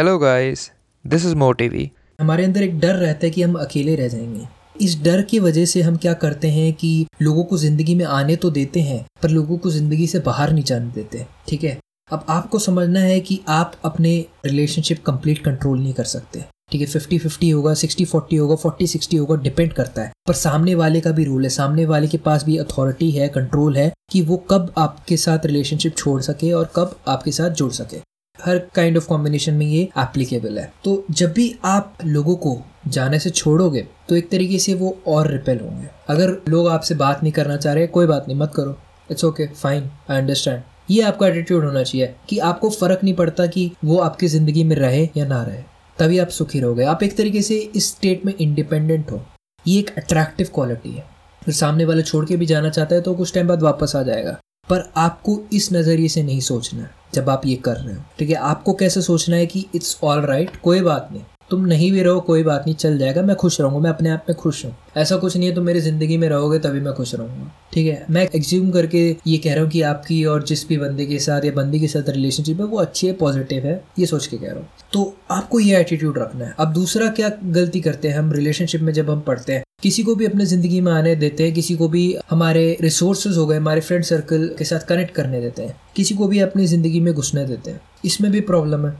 Hello guys this is मोटिवी हमारे अंदर एक डर रहता है कि हम अकेले रह जाएँगे। इस डर की वजह से हम क्या करते हैं कि लोगों को ज़िंदगी में आने तो देते हैं, पर लोगों को ज़िंदगी से बाहर नहीं जाने देते, ठीक है? अब आपको समझना है कि आप अपने रिलेशनशिप कंप्लीट कंट्रोल नहीं कर सकते, ठीक है? फिफ्टी फिफ्टी होगा सिक्सटी फोर्टी होगा फोर्टी सिक्सटी होगा डिपेंड करता है। पर सामने वाले का भी रूल है, सामने वाले के पास भी अथॉरिटी है कंट्रोल है कि वो कब आपके साथ रिलेशनशिप छोड़ सके और कब आपके साथ जुड़ सके। हर काइंड ऑफ़ कॉम्बिनेशन में ये एप्लीकेबल है। तो जब भी आप लोगों को जाने से छोड़ोगे तो एक तरीके से वो और रिपेल होंगे। अगर लोग आपसे बात नहीं करना चाह रहे, कोई बात नहीं, मत करो। It's okay fine I understand ये आपका एटीट्यूड होना चाहिए कि आपको फ़र्क नहीं पड़ता कि वो आपकी ज़िंदगी में रहे या ना रहे। तभी आप सुखी रहोगे। आप एक तरीके से इस स्टेट में इंडिपेंडेंट हो। ये एक अट्रैक्टिव क्वालिटी है। फिर सामने वाले छोड़ के भी जाना चाहता है तो कुछ टाइम बाद वापस आ जाएगा। पर आपको इस नज़रिए से नहीं सोचना है। जब आप ये कर रहे हो। ठीक है, आपको कैसे सोचना है कि इट्स ऑल राइट कोई बात नहीं। तुम नहीं भी रहो, कोई बात नहीं, चल जाएगा, मैं खुश रहूँगा, मैं अपने आप में खुश हूँ। ऐसा कुछ नहीं है, तुम मेरी ज़िंदगी में रहोगे, तभी मैं खुश रहूँगा। ठीक है, मैं एग्ज्यूम करके ये कह रहा हूँ कि आपकी और जिस भी बंदे के साथ या बंदी के साथ रिलेशनशिप है, वो अच्छी है पॉजिटिव है, ये सोच के कह रहा हूँ। तो आपको ये एटीट्यूड रखना है। अब दूसरा क्या गलती करते हैं हम रिलेशनशिप में जब हम पढ़ते हैं? किसी को भी अपने ज़िंदगी में आने देते हैं, किसी को भी हमारे रिसोर्सेज हो गए, हमारे फ्रेंड सर्कल के साथ कनेक्ट करने देते हैं, किसी को भी अपनी ज़िंदगी में घुसने देते हैं। इसमें भी प्रॉब्लम है।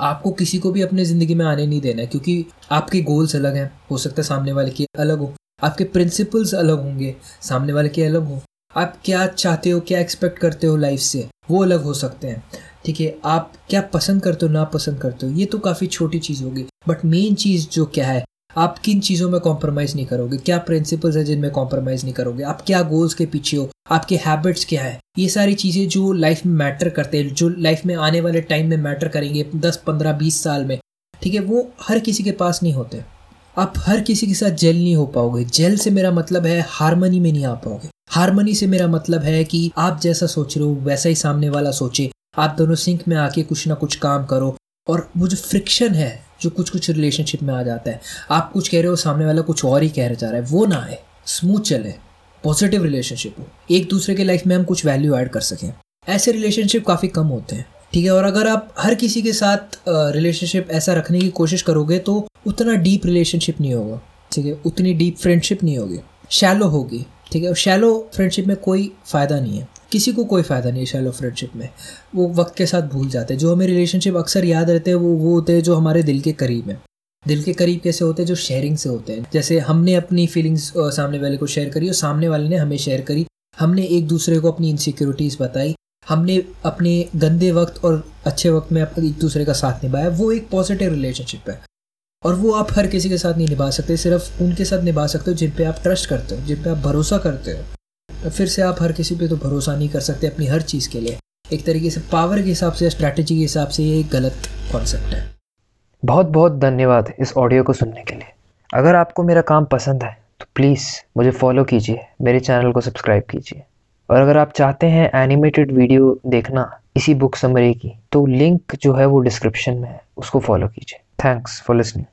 आपको किसी को भी अपनी ज़िंदगी में आने नहीं देना है, क्योंकि आपके गोल्स अलग हैं। हो सकता है सामने वाले के अलग हो। आपके प्रिंसिपल्स अलग होंगे, सामने वाले के अलग हो। आप क्या चाहते हो, क्या एक्सपेक्ट करते हो लाइफ से, वो अलग हो सकते हैं। ठीक है, आप क्या पसंद करते हो, ना पसंद करते हो, ये तो काफ़ी छोटी चीज़ होगी। बट मेन चीज़ जो क्या है आप किन चीज़ों में कॉम्प्रोमाइज़ नहीं करोगे? क्या प्रिंसिपल्स है जिनमें कॉम्प्रोमाइज़ नहीं करोगे? आप क्या गोल्स के पीछे हो? आपके हैबिट्स क्या है? ये सारी चीज़ें जो लाइफ में मैटर करते हैं, जो लाइफ में आने वाले टाइम में मैटर करेंगे दस, पंद्रह, बीस साल में, ठीक है, वो हर किसी के पास नहीं होते। आप हर किसी के साथ जेल नहीं हो पाओगे। जेल से मेरा मतलब है हारमनी में नहीं आ पाओगे। हारमनी से मेरा मतलब है कि आप जैसा सोच रहे हो, वैसा ही सामने वाला सोचे। आप दोनों सिंक में आके कुछ ना कुछ काम करो। और वो जो फ्रिक्शन है जो कुछ कुछ रिलेशनशिप में आ जाता है। आप कुछ कह रहे हो, सामने वाला कुछ और ही कह रहा जा रहा है। वो ना आए स्मूथ चले। पॉजिटिव रिलेशनशिप हो। एक दूसरे के लाइफ में हम कुछ वैल्यू ऐड कर सकें। ऐसे रिलेशनशिप काफ़ी कम होते हैं। ठीक है? और अगर आप हर किसी के साथ रिलेशनशिप ऐसा रखने की कोशिश करोगे तो उतना डीप रिलेशनशिप नहीं होगा। ठीक है? उतनी डीप फ्रेंडशिप नहीं होगी। शैलो होगी। ठीक है? और शैलो फ्रेंडशिप में कोई फ़ायदा नहीं है। किसी को कोई फ़ायदा नहीं शैलो फ्रेंडशिप में। वो वक्त के साथ भूल जाते हैं। जो हमें रिलेशनशिप अक्सर याद रहते हैं, वो वो होते हैं जो हमारे दिल के करीब हैं। दिल के करीब कैसे होते हैं? जो शेयरिंग से होते हैं। जैसे हमने अपनी फीलिंग्स सामने वाले को शेयर करी और सामने वाले ने हमें शेयर करी। हमने एक दूसरे को अपनी इनसिक्योरिटीज़ बताई। हमने अपने गंदे वक्त और अच्छे वक्त में एक दूसरे का साथ निभाया। वो एक पॉजिटिव रिलेशनशिप है। और वो आप हर किसी के साथ नहीं निभा सकते, सिर्फ़ उनके साथ निभा सकते हो जिन पे आप ट्रस्ट करते हो, जिन पे आप भरोसा करते हो। फिर से आप हर किसी पे तो भरोसा नहीं कर सकते अपनी हर चीज़ के लिए। एक तरीके से पावर के हिसाब से स्ट्रैटेजी के हिसाब से ये एक गलत कॉन्सेप्ट है। बहुत बहुत धन्यवाद इस ऑडियो को सुनने के लिए। अगर आपको मेरा काम पसंद है तो प्लीज़ मुझे फॉलो कीजिए, मेरे चैनल को सब्सक्राइब कीजिए। और अगर आप चाहते हैं एनिमेटेड वीडियो देखना इसी बुक समरी की तो लिंक जो है वो डिस्क्रिप्शन में है, उसको फॉलो कीजिए। Thanks for listening